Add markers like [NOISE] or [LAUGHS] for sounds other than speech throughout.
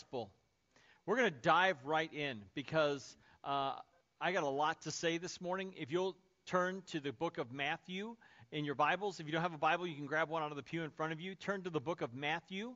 gospel. We're going to dive right in because uh, I got a lot to say this morning. If you'll turn to the book of Matthew in your Bibles, if you don't have a Bible, you can grab one out of the pew in front of you. Turn to the book of Matthew,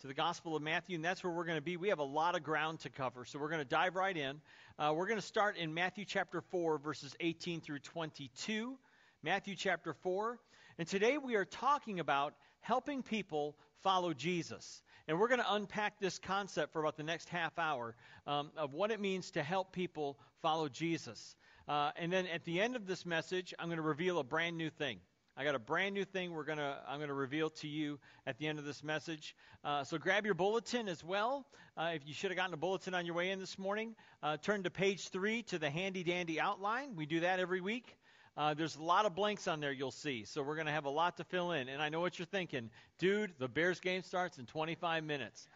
to the Gospel of Matthew, and that's where we're going to be. We have a lot of ground to cover, so we're going to dive right in. Uh, we're going to start in Matthew chapter 4, verses 18 through 22. Matthew chapter 4. And today we are talking about helping people follow Jesus. And we're going to unpack this concept for about the next half hour um, of what it means to help people follow Jesus. Uh, and then at the end of this message, I'm going to reveal a brand new thing. I got a brand new thing we're gonna I'm gonna reveal to you at the end of this message. Uh, so grab your bulletin as well. Uh, if you should have gotten a bulletin on your way in this morning, uh, turn to page three to the handy dandy outline. We do that every week. Uh, there's a lot of blanks on there you'll see, so we're going to have a lot to fill in. And I know what you're thinking, dude. The Bears game starts in 25 minutes.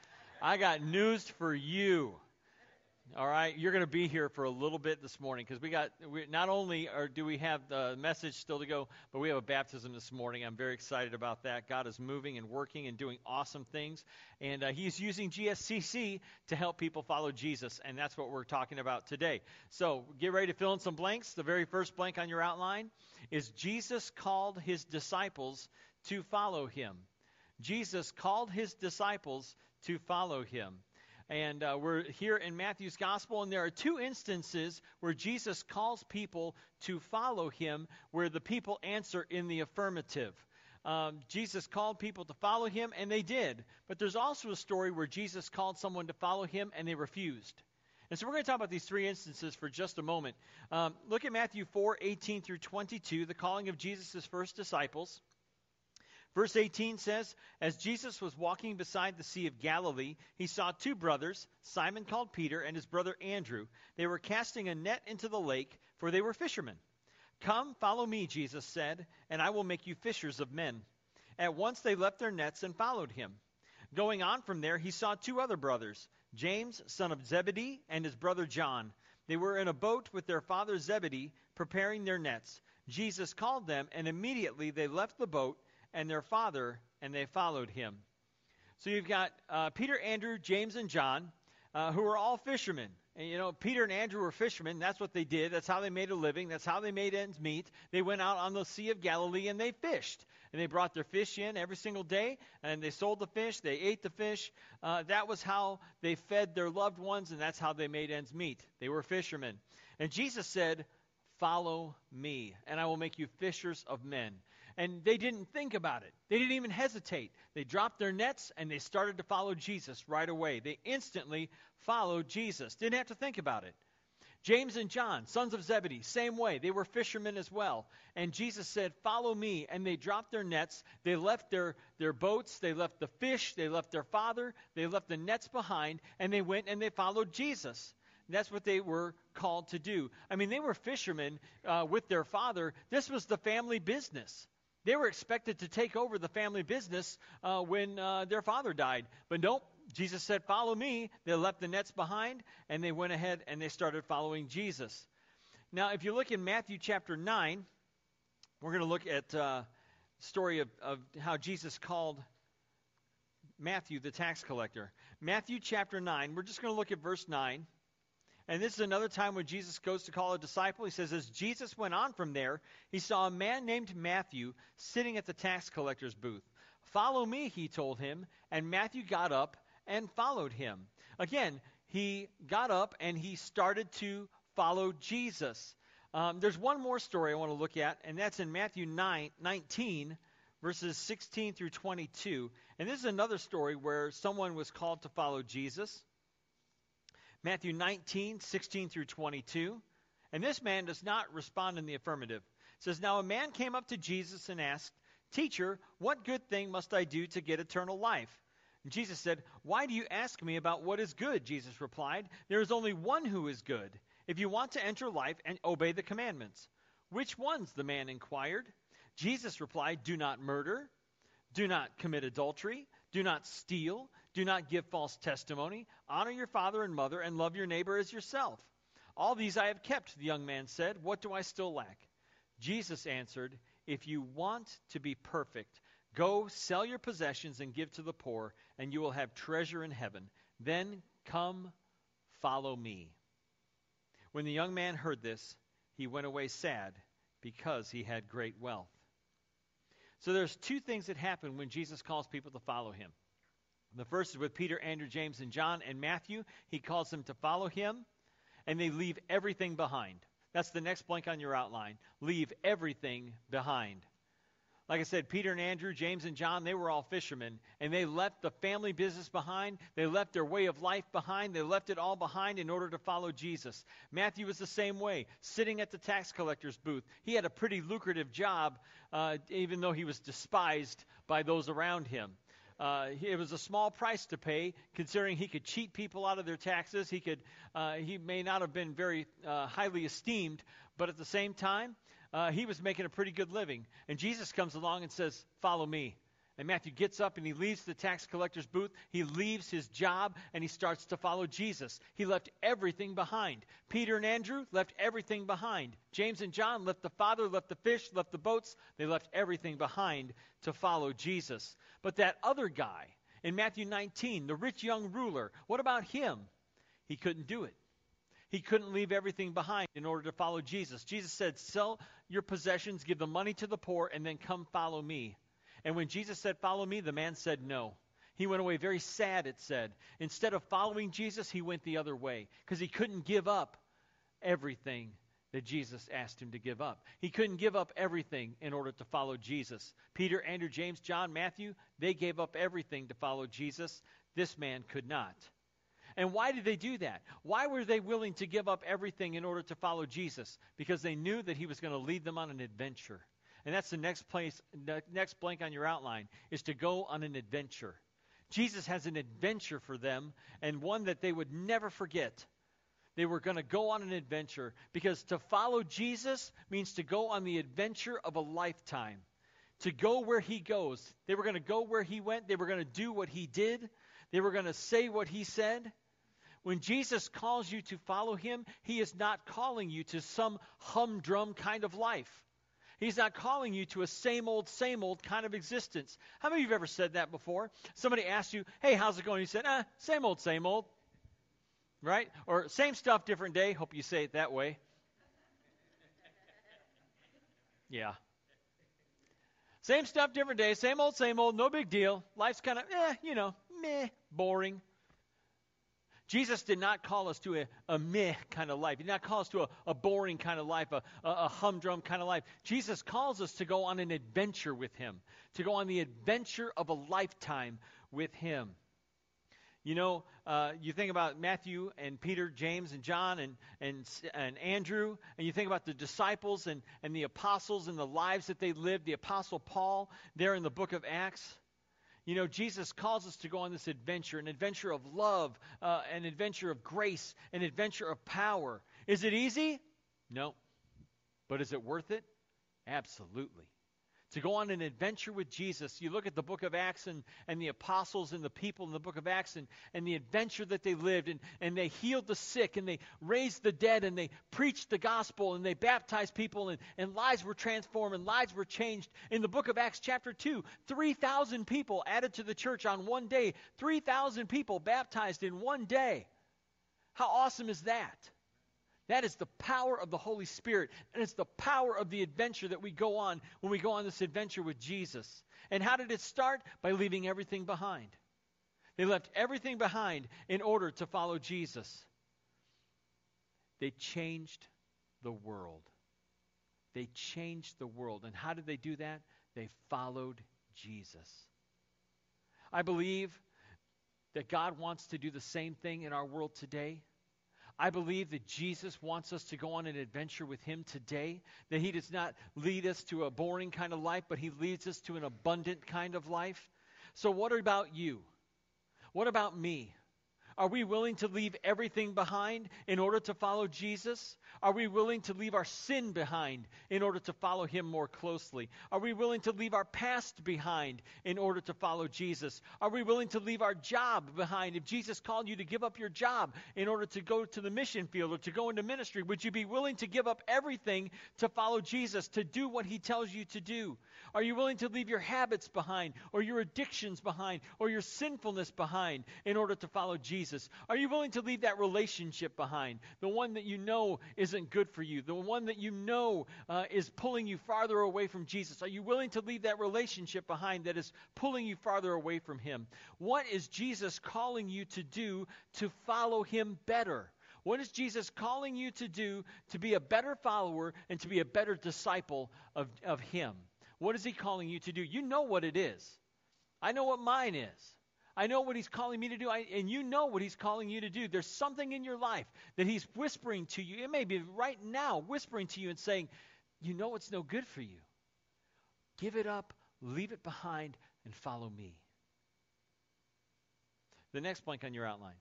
I got news for you. All right, you're going to be here for a little bit this morning because we got we, not only are, do we have the message still to go, but we have a baptism this morning. I'm very excited about that. God is moving and working and doing awesome things, and uh, He's using GFCC to help people follow Jesus, and that's what we're talking about today. So get ready to fill in some blanks. The very first blank on your outline is Jesus called His disciples to follow Him. Jesus called His disciples to follow Him. And uh, we're here in Matthew's gospel, and there are two instances where Jesus calls people to follow him, where the people answer in the affirmative. Um, Jesus called people to follow him, and they did. But there's also a story where Jesus called someone to follow him, and they refused. And so we're going to talk about these three instances for just a moment. Um, look at Matthew 4 18 through 22, the calling of Jesus' first disciples. Verse 18 says, As Jesus was walking beside the Sea of Galilee, he saw two brothers, Simon called Peter and his brother Andrew. They were casting a net into the lake, for they were fishermen. Come, follow me, Jesus said, and I will make you fishers of men. At once they left their nets and followed him. Going on from there, he saw two other brothers, James, son of Zebedee, and his brother John. They were in a boat with their father Zebedee, preparing their nets. Jesus called them, and immediately they left the boat and their father, and they followed him. So you've got uh, Peter, Andrew, James, and John, uh, who are all fishermen. And you know, Peter and Andrew were fishermen. That's what they did. That's how they made a living. That's how they made ends meet. They went out on the Sea of Galilee and they fished. And they brought their fish in every single day, and they sold the fish. They ate the fish. Uh, that was how they fed their loved ones, and that's how they made ends meet. They were fishermen. And Jesus said, Follow me, and I will make you fishers of men and they didn't think about it. They didn't even hesitate. They dropped their nets and they started to follow Jesus right away. They instantly followed Jesus. Didn't have to think about it. James and John, sons of Zebedee, same way. They were fishermen as well. And Jesus said, Follow me. And they dropped their nets. They left their, their boats. They left the fish. They left their father. They left the nets behind. And they went and they followed Jesus. That's what they were called to do. I mean, they were fishermen uh, with their father. This was the family business. They were expected to take over the family business uh, when uh, their father died. But nope, Jesus said, Follow me. They left the nets behind and they went ahead and they started following Jesus. Now, if you look in Matthew chapter 9, we're going to look at uh, story of, of how Jesus called Matthew the tax collector. Matthew chapter 9, we're just going to look at verse 9. And this is another time when Jesus goes to call a disciple. He says, As Jesus went on from there, he saw a man named Matthew sitting at the tax collector's booth. Follow me, he told him. And Matthew got up and followed him. Again, he got up and he started to follow Jesus. Um, there's one more story I want to look at, and that's in Matthew 9, 19, verses 16 through 22. And this is another story where someone was called to follow Jesus. Matthew 19, 16 through 22. And this man does not respond in the affirmative. It says, Now a man came up to Jesus and asked, Teacher, what good thing must I do to get eternal life? And Jesus said, Why do you ask me about what is good? Jesus replied, There is only one who is good. If you want to enter life and obey the commandments. Which ones? the man inquired. Jesus replied, Do not murder, do not commit adultery, do not steal, do not give false testimony. Honor your father and mother, and love your neighbor as yourself. All these I have kept, the young man said. What do I still lack? Jesus answered, If you want to be perfect, go sell your possessions and give to the poor, and you will have treasure in heaven. Then come, follow me. When the young man heard this, he went away sad because he had great wealth. So there's two things that happen when Jesus calls people to follow him. The first is with Peter, Andrew, James, and John and Matthew. He calls them to follow him, and they leave everything behind. That's the next blank on your outline. Leave everything behind. Like I said, Peter and Andrew, James and John, they were all fishermen, and they left the family business behind. They left their way of life behind. They left it all behind in order to follow Jesus. Matthew was the same way, sitting at the tax collector's booth. He had a pretty lucrative job, uh, even though he was despised by those around him. Uh, it was a small price to pay, considering he could cheat people out of their taxes. He could, uh, he may not have been very uh, highly esteemed, but at the same time, uh, he was making a pretty good living. And Jesus comes along and says, Follow me. And Matthew gets up and he leaves the tax collector's booth. He leaves his job and he starts to follow Jesus. He left everything behind. Peter and Andrew left everything behind. James and John left the father, left the fish, left the boats. They left everything behind to follow Jesus. But that other guy in Matthew 19, the rich young ruler, what about him? He couldn't do it. He couldn't leave everything behind in order to follow Jesus. Jesus said, Sell your possessions, give the money to the poor, and then come follow me. And when Jesus said, Follow me, the man said no. He went away very sad, it said. Instead of following Jesus, he went the other way because he couldn't give up everything that Jesus asked him to give up. He couldn't give up everything in order to follow Jesus. Peter, Andrew, James, John, Matthew, they gave up everything to follow Jesus. This man could not. And why did they do that? Why were they willing to give up everything in order to follow Jesus? Because they knew that he was going to lead them on an adventure. And that's the next place, the next blank on your outline, is to go on an adventure. Jesus has an adventure for them, and one that they would never forget. They were going to go on an adventure because to follow Jesus means to go on the adventure of a lifetime. To go where he goes. They were going to go where he went. They were going to do what he did. They were going to say what he said. When Jesus calls you to follow him, he is not calling you to some humdrum kind of life. He's not calling you to a same old, same old kind of existence. How many of you have ever said that before? Somebody asked you, hey, how's it going? You said, ah, same old, same old. Right? Or same stuff, different day. Hope you say it that way. [LAUGHS] Yeah. Same stuff, different day. Same old, same old. No big deal. Life's kind of, eh, you know, meh, boring. Jesus did not call us to a, a meh kind of life. He did not call us to a, a boring kind of life, a, a, humdrum kind of life. Jesus calls us to go on an adventure with Him, to go on the adventure of a lifetime with Him. You know, uh, you think about Matthew and Peter, James and John and, and, and Andrew, and you think about the disciples and, and the apostles and the lives that they lived, the apostle Paul there in the book of Acts. You know, Jesus calls us to go on this adventure an adventure of love, uh, an adventure of grace, an adventure of power. Is it easy? No. But is it worth it? Absolutely to go on an adventure with Jesus. You look at the book of Acts and, and the apostles and the people in the book of Acts and, and the adventure that they lived, and, and they healed the sick, and they raised the dead, and they preached the gospel, and they baptized people, and, and lives were transformed, and lives were changed. In the book of Acts, chapter 2, 3,000 people added to the church on one day, 3,000 people baptized in one day. How awesome is that? That is the power of the Holy Spirit. And it's the power of the adventure that we go on when we go on this adventure with Jesus. And how did it start? By leaving everything behind. They left everything behind in order to follow Jesus. They changed the world. They changed the world. And how did they do that? They followed Jesus. I believe that God wants to do the same thing in our world today. I believe that Jesus wants us to go on an adventure with Him today, that He does not lead us to a boring kind of life, but He leads us to an abundant kind of life. So, what about you? What about me? Are we willing to leave everything behind in order to follow Jesus? Are we willing to leave our sin behind in order to follow him more closely? Are we willing to leave our past behind in order to follow Jesus? Are we willing to leave our job behind? If Jesus called you to give up your job in order to go to the mission field or to go into ministry, would you be willing to give up everything to follow Jesus, to do what he tells you to do? Are you willing to leave your habits behind or your addictions behind or your sinfulness behind in order to follow Jesus? Jesus? Are you willing to leave that relationship behind? The one that you know isn't good for you, the one that you know uh, is pulling you farther away from Jesus. Are you willing to leave that relationship behind that is pulling you farther away from Him? What is Jesus calling you to do to follow Him better? What is Jesus calling you to do to be a better follower and to be a better disciple of, of Him? What is He calling you to do? You know what it is. I know what mine is. I know what He's calling me to do, I, and you know what He's calling you to do. There's something in your life that He's whispering to you. It may be right now whispering to you and saying, You know it's no good for you. Give it up, leave it behind, and follow me. The next blank on your outline.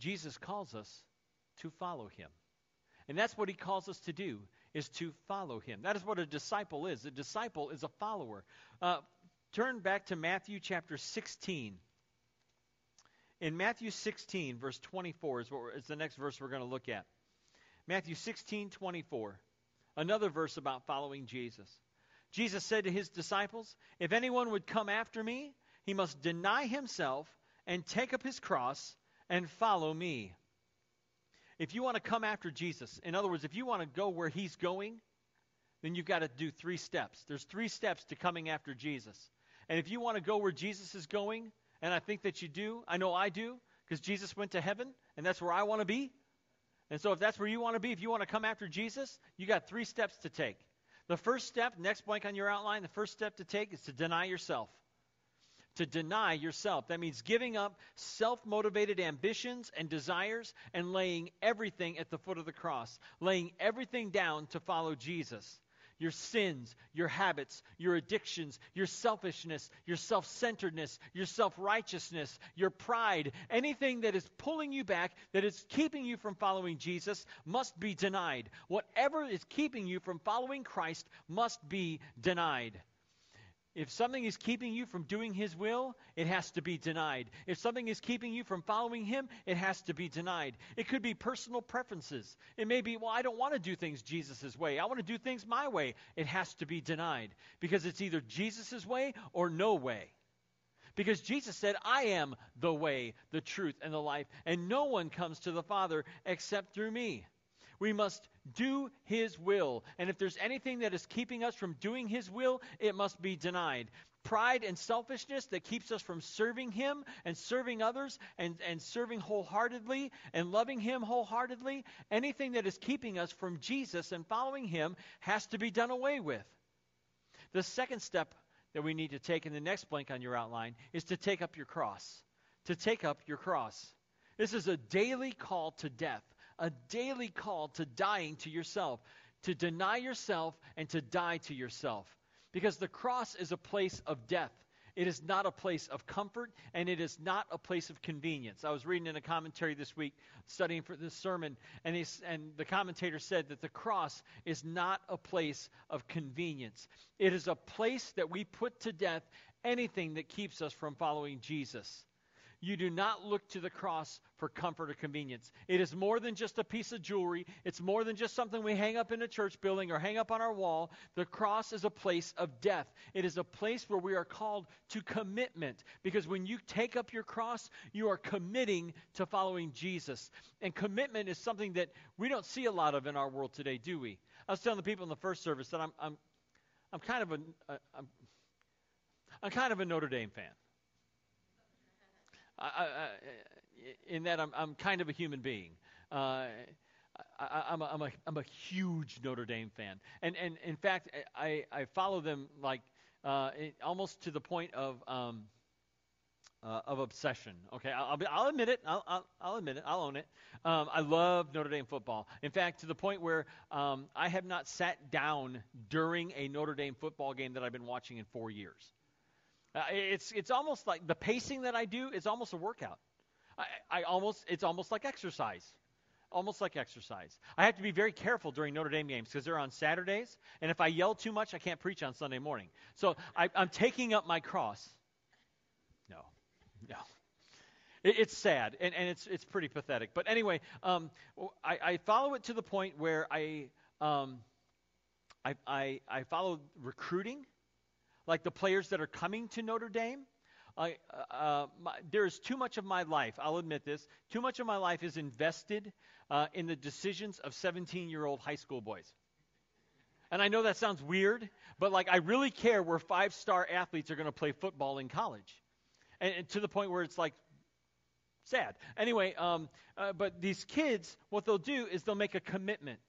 Jesus calls us to follow him. And that's what he calls us to do, is to follow him. That is what a disciple is. A disciple is a follower. Uh, turn back to Matthew chapter 16. In Matthew 16, verse 24 is, what is the next verse we're going to look at. Matthew 16, 24. Another verse about following Jesus. Jesus said to his disciples, If anyone would come after me, he must deny himself and take up his cross and follow me. If you want to come after Jesus, in other words, if you want to go where he's going, then you've got to do three steps. There's three steps to coming after Jesus. And if you want to go where Jesus is going, and I think that you do, I know I do, because Jesus went to heaven, and that's where I want to be. And so if that's where you want to be, if you want to come after Jesus, you got three steps to take. The first step, next blank on your outline, the first step to take is to deny yourself to deny yourself. That means giving up self motivated ambitions and desires and laying everything at the foot of the cross, laying everything down to follow Jesus. Your sins, your habits, your addictions, your selfishness, your self centeredness, your self righteousness, your pride, anything that is pulling you back, that is keeping you from following Jesus, must be denied. Whatever is keeping you from following Christ must be denied. If something is keeping you from doing His will, it has to be denied. If something is keeping you from following Him, it has to be denied. It could be personal preferences. It may be, well, I don't want to do things Jesus' way. I want to do things my way. It has to be denied because it's either Jesus' way or no way. Because Jesus said, I am the way, the truth, and the life, and no one comes to the Father except through me. We must do His will. And if there's anything that is keeping us from doing His will, it must be denied. Pride and selfishness that keeps us from serving Him and serving others and, and serving wholeheartedly and loving Him wholeheartedly, anything that is keeping us from Jesus and following Him has to be done away with. The second step that we need to take in the next blank on your outline is to take up your cross. To take up your cross. This is a daily call to death a daily call to dying to yourself, to deny yourself and to die to yourself. Because the cross is a place of death. It is not a place of comfort, and it is not a place of convenience. I was reading in a commentary this week, studying for this sermon, and, and the commentator said that the cross is not a place of convenience. It is a place that we put to death anything that keeps us from following Jesus you do not look to the cross for comfort or convenience. It is more than just a piece of jewelry, it's more than just something we hang up in a church building or hang up on our wall. The cross is a place of death, it is a place where we are called to commitment because when you take up your cross, you are committing to following Jesus. And commitment is something that we don't see a lot of in our world today, do we? I was telling the people in the first service that I'm, I'm, I'm kind of a, I'm, I'm kind of a Notre Dame fan. I, I, in that I'm, I'm kind of a human being. Uh, I, am a, I'm, a, I'm a huge Notre Dame fan. And, and in fact, I, I follow them like uh, almost to the point of, um, uh, of obsession. Okay, I'll, I'll, be, I'll admit it. I'll, I'll, I'll, admit it. I'll own it. Um, I love Notre Dame football. In fact, to the point where um, I have not sat down during a Notre Dame football game that I've been watching in four years. Uh, it's, it's almost like the pacing that I do is almost a workout. I, I almost, it's almost like exercise. Almost like exercise. I have to be very careful during Notre Dame games because they're on Saturdays, and if I yell too much, I can't preach on Sunday morning. So I, I'm taking up my cross. No, no. It, it's sad, and, and it's, it's pretty pathetic. But anyway, um, I, I follow it to the point where I, um, I, I, I follow recruiting like the players that are coming to Notre Dame. I, uh, my, there is too much of my life, I'll admit this, too much of my life is invested uh, in the decisions of 17 year old high school boys. And I know that sounds weird, but like I really care where five star athletes are going to play football in college. And, and, to the point where it's like sad. Anyway, um, uh, but these kids, what they'll do is they'll make a commitment.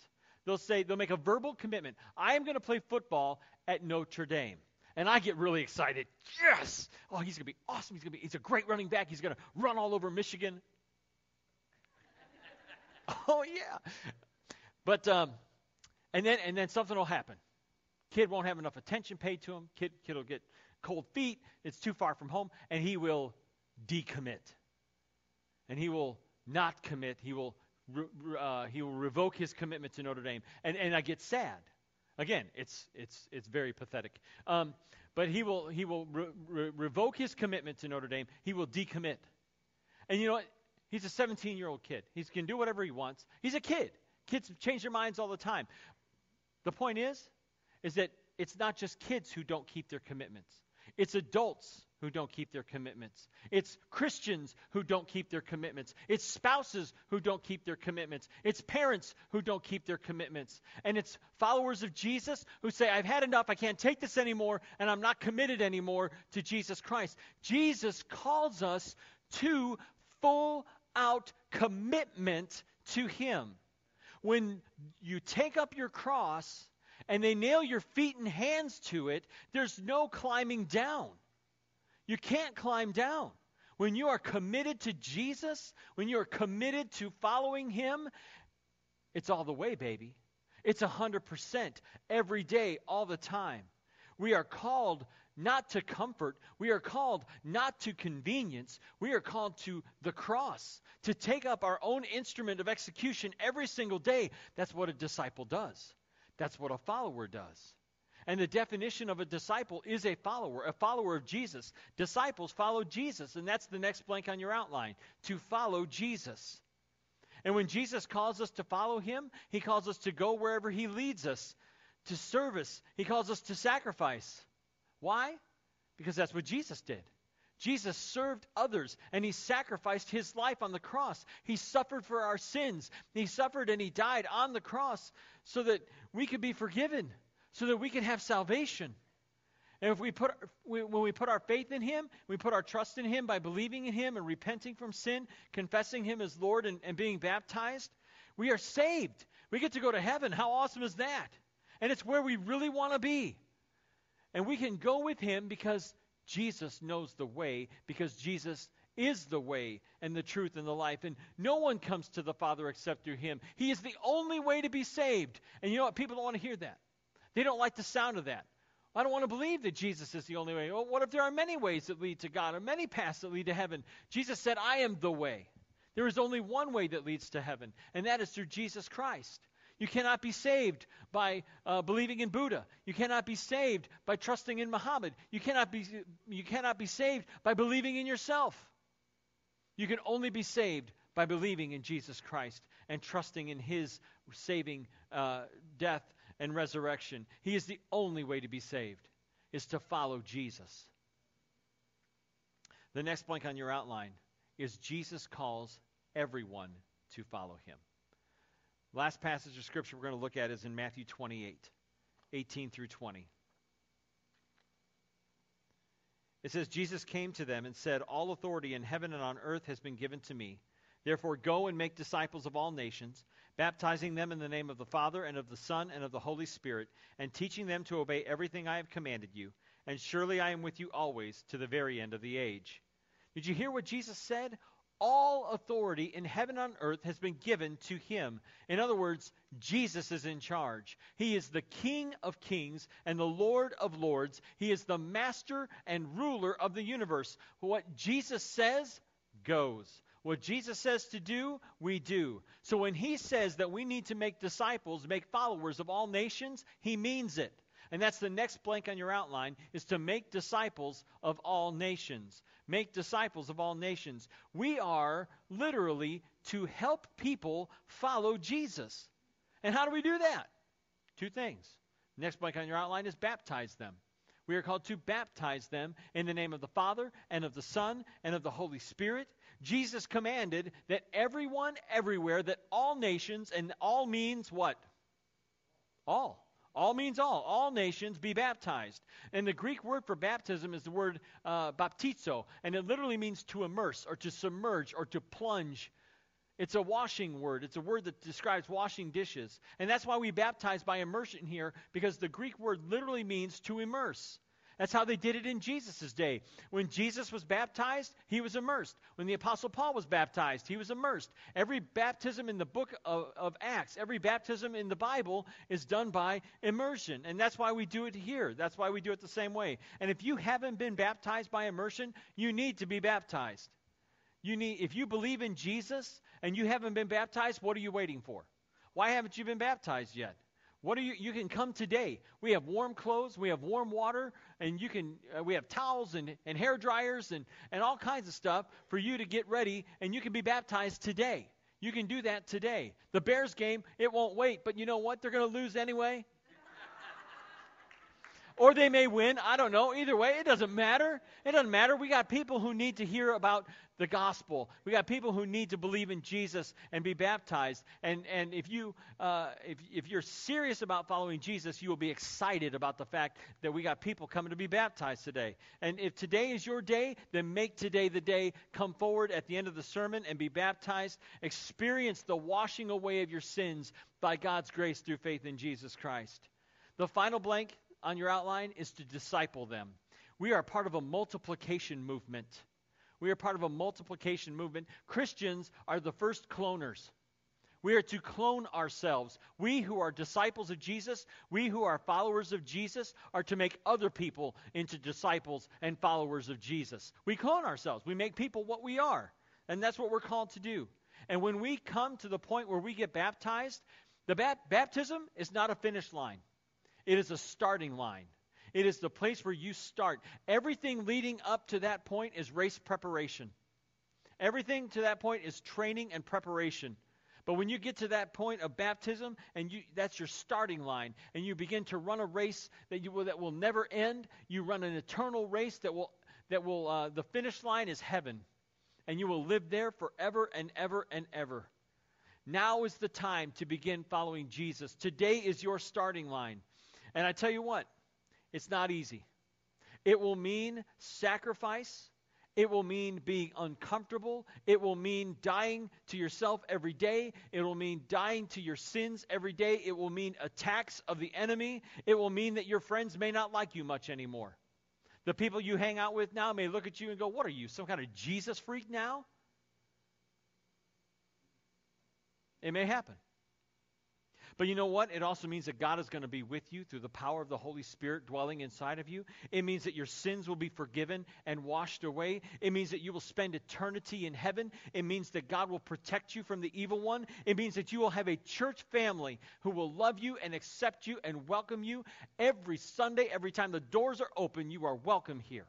They'll say, they'll make a verbal commitment. I am going to play football at Notre Dame. And I get really excited. Yes! Oh, he's going to be awesome. He's going to be, he's a great running back. He's going to run all over Michigan. [LAUGHS] oh, yeah. But, um, and then, and then something will happen. Kid won't have enough attention paid to him. Kid, kid will get cold feet. It's too far from home. And he will decommit. And he will not commit. He will, uh, he will revoke his commitment to Notre Dame. And, and I get sad Again, it's, it's, it's very pathetic. Um, but he will, he will re- re- revoke his commitment to Notre Dame. He will decommit. And you know what? He's a 17 year old kid. He can do whatever he wants. He's a kid. Kids change their minds all the time. The point is, is that it's not just kids who don't keep their commitments. It's adults who don't keep their commitments. It's Christians who don't keep their commitments. It's spouses who don't keep their commitments. It's parents who don't keep their commitments. And it's followers of Jesus who say, I've had enough, I can't take this anymore, and I'm not committed anymore to Jesus Christ. Jesus calls us to full out commitment to Him. When you take up your cross and they nail your feet and hands to it, there's no climbing down. You can't climb down. When you are committed to Jesus, when you are committed to following Him, it's all the way, baby. It's 100% every day, all the time. We are called not to comfort. We are called not to convenience. We are called to the cross, to take up our own instrument of execution every single day. That's what a disciple does, that's what a follower does. And the definition of a disciple is a follower, a follower of Jesus. Disciples follow Jesus, and that's the next blank on your outline to follow Jesus. And when Jesus calls us to follow him, he calls us to go wherever he leads us, to service. He calls us to sacrifice. Why? Because that's what Jesus did. Jesus served others and he sacrificed his life on the cross. He suffered for our sins. He suffered and he died on the cross so that we could be forgiven so that we could have salvation. And if we put, when we put our faith in Him, we put our trust in Him by believing in Him and repenting from sin, confessing Him as Lord, and, and being baptized, we are saved. We get to go to heaven. How awesome is that? And it's where we really want to be. And we can go with Him because Jesus knows the way, because Jesus is the way and the truth and the life. And no one comes to the Father except through Him. He is the only way to be saved. And you know what? People don't want to hear that. They don't like the sound of that. I don't want to believe that Jesus is the only way. Well, what if there are many ways that lead to God or many paths that lead to heaven? Jesus said, I am the way. There is only one way that leads to heaven, and that is through Jesus Christ. You cannot be saved by uh, believing in Buddha. You cannot be saved by trusting in Muhammad. You cannot be, you cannot be saved by believing in yourself. You can only be saved by believing in Jesus Christ and trusting in his saving uh, death and resurrection. He is the only way to be saved, is to follow Jesus. The next blank on your outline is Jesus calls everyone to follow him. Last passage of scripture we're going to look at is in Matthew 28, 18 through 20. It says, Jesus came to them and said, All authority in heaven and on earth has been given to me. Therefore, go and make disciples of all nations baptizing them in the name of the Father and of the Son and of the Holy Spirit, and teaching them to obey everything I have commanded you. And surely I am with you always to the very end of the age. Did you hear what Jesus said? All authority in heaven and on earth has been given to him. In other words, Jesus is in charge. He is the King of kings and the Lord of lords. He is the master and ruler of the universe. What Jesus says goes. What Jesus says to do, we do. So when he says that we need to make disciples, make followers of all nations, he means it. And that's the next blank on your outline is to make disciples of all nations. Make disciples of all nations. We are literally to help people follow Jesus. And how do we do that? Two things. Next blank on your outline is baptize them. We are called to baptize them in the name of the Father, and of the Son, and of the Holy Spirit. Jesus commanded that everyone, everywhere, that all nations, and all means what? All. All means all. All nations be baptized. And the Greek word for baptism is the word uh, baptizo, and it literally means to immerse, or to submerge, or to plunge. It's a washing word. It's a word that describes washing dishes. And that's why we baptize by immersion here, because the Greek word literally means to immerse. That's how they did it in Jesus' day. When Jesus was baptized, he was immersed. When the Apostle Paul was baptized, he was immersed. Every baptism in the book of, of, Acts, every baptism in the Bible is done by immersion. And that's why we do it here. That's why we do it the same way. And if you haven't been baptized by immersion, you need to be baptized. You need, if you believe in Jesus and you haven't been baptized, what are you waiting for? Why haven't you been baptized yet? What are you? You can come today. We have warm clothes. We have warm water, and you can. Uh, we have towels and, and hair dryers and and all kinds of stuff for you to get ready, and you can be baptized today. You can do that today. The Bears game, it won't wait, but you know what? They're going to lose anyway. Or they may win. I don't know. Either way, it doesn't matter. It doesn't matter. We got people who need to hear about the gospel. We got people who need to believe in Jesus and be baptized. And and if you uh, if if you're serious about following Jesus, you will be excited about the fact that we got people coming to be baptized today. And if today is your day, then make today the day. Come forward at the end of the sermon and be baptized. Experience the washing away of your sins by God's grace through faith in Jesus Christ. The final blank on your outline is to disciple them. We are part of a multiplication movement. We are part of a multiplication movement. Christians are the first cloners. We are to clone ourselves. We who are disciples of Jesus, we who are followers of Jesus, are to make other people into disciples and followers of Jesus. We clone ourselves. We make people what we are. And that's what we're called to do. And when we come to the point where we get baptized, the bat- baptism is not a finish line, it is a starting line. It is the place where you start. Everything leading up to that point is race preparation. Everything to that point is training and preparation. But when you get to that point of baptism, and you, that's your starting line, and you begin to run a race that, you will, that will never end, you run an eternal race that will, that will uh, the finish line is heaven. And you will live there forever and ever and ever. Now is the time to begin following Jesus. Today is your starting line. And I tell you what, it's not easy. It will mean sacrifice. It will mean being uncomfortable. It will mean dying to yourself every day. It will mean dying to your sins every day. It will mean attacks of the enemy. It will mean that your friends may not like you much anymore. The people you hang out with now may look at you and go, What are you, some kind of Jesus freak now? It may happen. But you know what? It also means that God is going to be with you through the power of the Holy Spirit dwelling inside of you. It means that your sins will be forgiven and washed away. It means that you will spend eternity in heaven. It means that God will protect you from the evil one. It means that you will have a church family who will love you and accept you and welcome you every Sunday. Every time the doors are open, you are welcome here.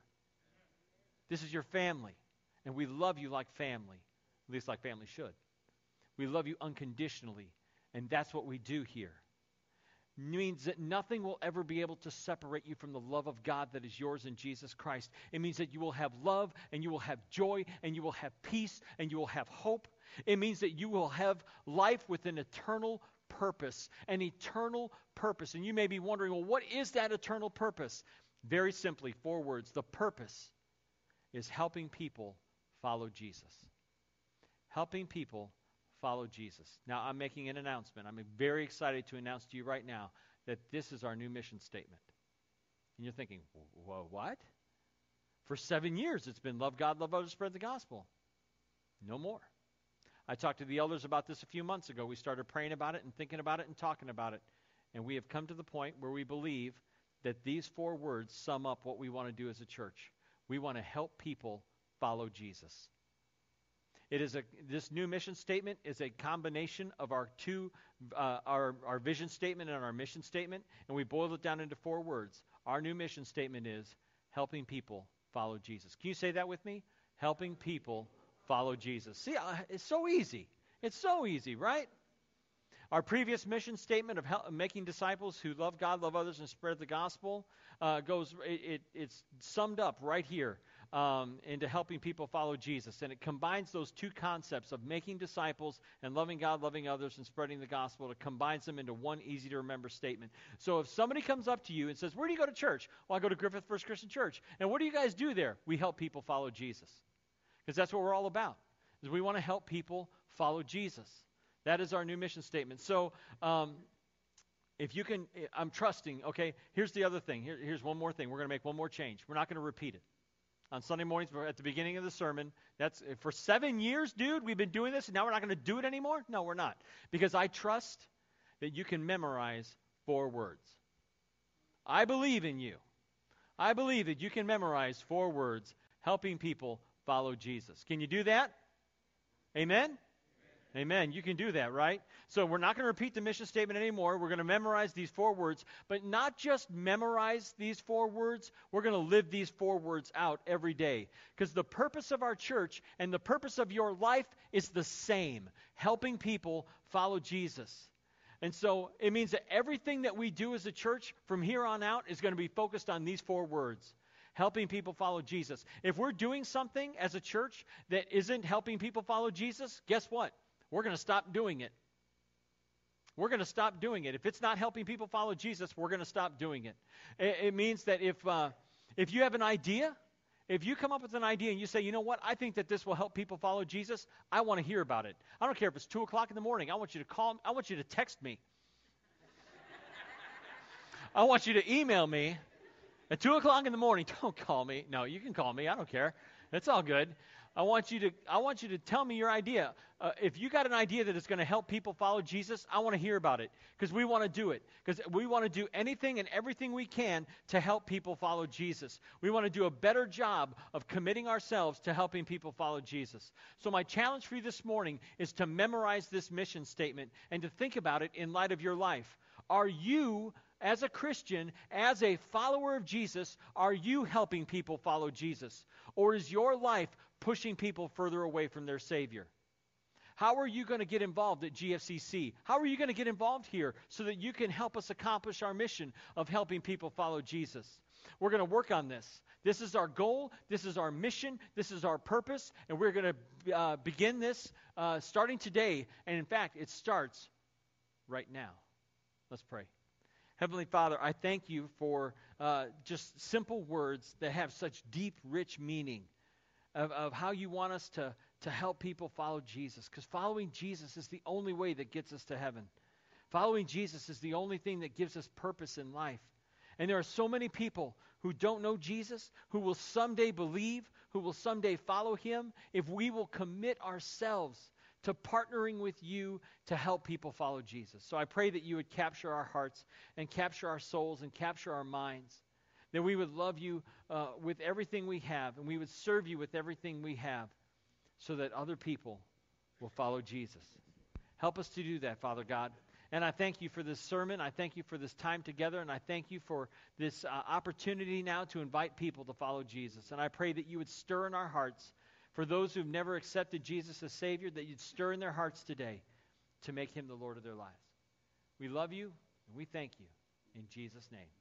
This is your family, and we love you like family, at least like family should. We love you unconditionally and that's what we do here. It means that nothing will ever be able to separate you from the love of God that is yours in Jesus Christ. It means that you will have love and you will have joy and you will have peace and you will have hope. It means that you will have life with an eternal purpose, an eternal purpose. And you may be wondering, well, what is that eternal purpose? Very simply, four words. The purpose is helping people follow Jesus. Helping people follow Jesus. Now, I'm making an announcement. I'm very excited to announce to you right now that this is our new mission statement. And you're thinking, whoa, what? For seven years, it's been love God, love others, spread the gospel. No more. I talked to the elders about this a few months ago. We started praying about it and thinking about it and talking about it. And we have come to the point where we believe that these four words sum up what we want to do as a church. We want to help people follow Jesus. It is a, this new mission statement is a combination of our two, uh, our, our vision statement and our mission statement, and we boiled it down into four words. Our new mission statement is helping people follow Jesus. Can you say that with me? Helping people follow Jesus. See, uh, it's so easy. It's so easy, right? Our previous mission statement of help, making disciples who love God, love others, and spread the gospel uh, goes. It, it, it's summed up right here um, into helping people follow Jesus, and it combines those two concepts of making disciples and loving God, loving others, and spreading the gospel. It combines them into one easy to remember statement. So if somebody comes up to you and says, "Where do you go to church?" Well, I go to Griffith First Christian Church. And what do you guys do there? We help people follow Jesus, because that's what we're all about. Is we want to help people follow Jesus. That is our new mission statement. So, um, if you can, I'm trusting, okay? Here's the other thing. Here, here's one more thing. We're going to make one more change. We're not going to repeat it. On Sunday mornings, at the beginning of the sermon, that's for seven years, dude, we've been doing this, and now we're not going to do it anymore? No, we're not. Because I trust that you can memorize four words. I believe in you. I believe that you can memorize four words helping people follow Jesus. Can you do that? Amen? Amen. You can do that, right? So we're not going to repeat the mission statement anymore. We're going to memorize these four words, but not just memorize these four words. We're going to live these four words out every day. Because the purpose of our church and the purpose of your life is the same helping people follow Jesus. And so it means that everything that we do as a church from here on out is going to be focused on these four words helping people follow Jesus. If we're doing something as a church that isn't helping people follow Jesus, guess what? We're going to stop doing it. We're going to stop doing it. If it's not helping people follow Jesus, we're going to stop doing it. It, it means that if, uh, if you have an idea, if you come up with an idea and you say, you know what, I think that this will help people follow Jesus, I want to hear about it. I don't care if it's 2 o'clock in the morning. I want you to call, I want you to text me. I want you to email me at 2 o'clock in the morning. [LAUGHS] Don't call me. No, you can call me. I don't care. It's all good. I want you to, I want you to tell me your idea. Uh, if you got an idea that is going to help people follow Jesus, I want to hear about it because we want to do it. Because we want to do anything and everything we can to help people follow Jesus. We want to do a better job of committing ourselves to helping people follow Jesus. So, my challenge for you this morning is to memorize this mission statement and to think about it in light of your life. Are you as a Christian, as a follower of Jesus, are you helping people follow Jesus? Or is your life pushing people further away from their Savior? How are you going to get involved at GFCC? How are you going to get involved here so that you can help us accomplish our mission of helping people follow Jesus? We're going to work on this. This is our goal. This is our mission. This is our purpose. And we're going to uh, begin this uh, starting today. And in fact, it starts right now. Let's pray. Heavenly Father, I thank you for uh, just simple words that have such deep, rich meaning of, of how you want us to, to help people follow Jesus. Because following Jesus is the only way that gets us to heaven. Following Jesus is the only thing that gives us purpose in life. And there are so many people who don't know Jesus, who will someday believe, who will someday follow him, if we will commit ourselves to partnering with you to help people follow Jesus. So I pray that you would capture our hearts and capture our souls and capture our minds that we would love you uh, with everything we have, and we would serve you with everything we have, so that other people will follow Jesus. Help us to do that, Father God. And I thank you for this sermon. I thank you for this time together. And I thank you for this uh, opportunity now to invite people to follow Jesus. And I pray that you would stir in our hearts for those who've never accepted Jesus as Savior, that you'd stir in their hearts today to make him the Lord of their lives. We love you and we thank you. In Jesus' name.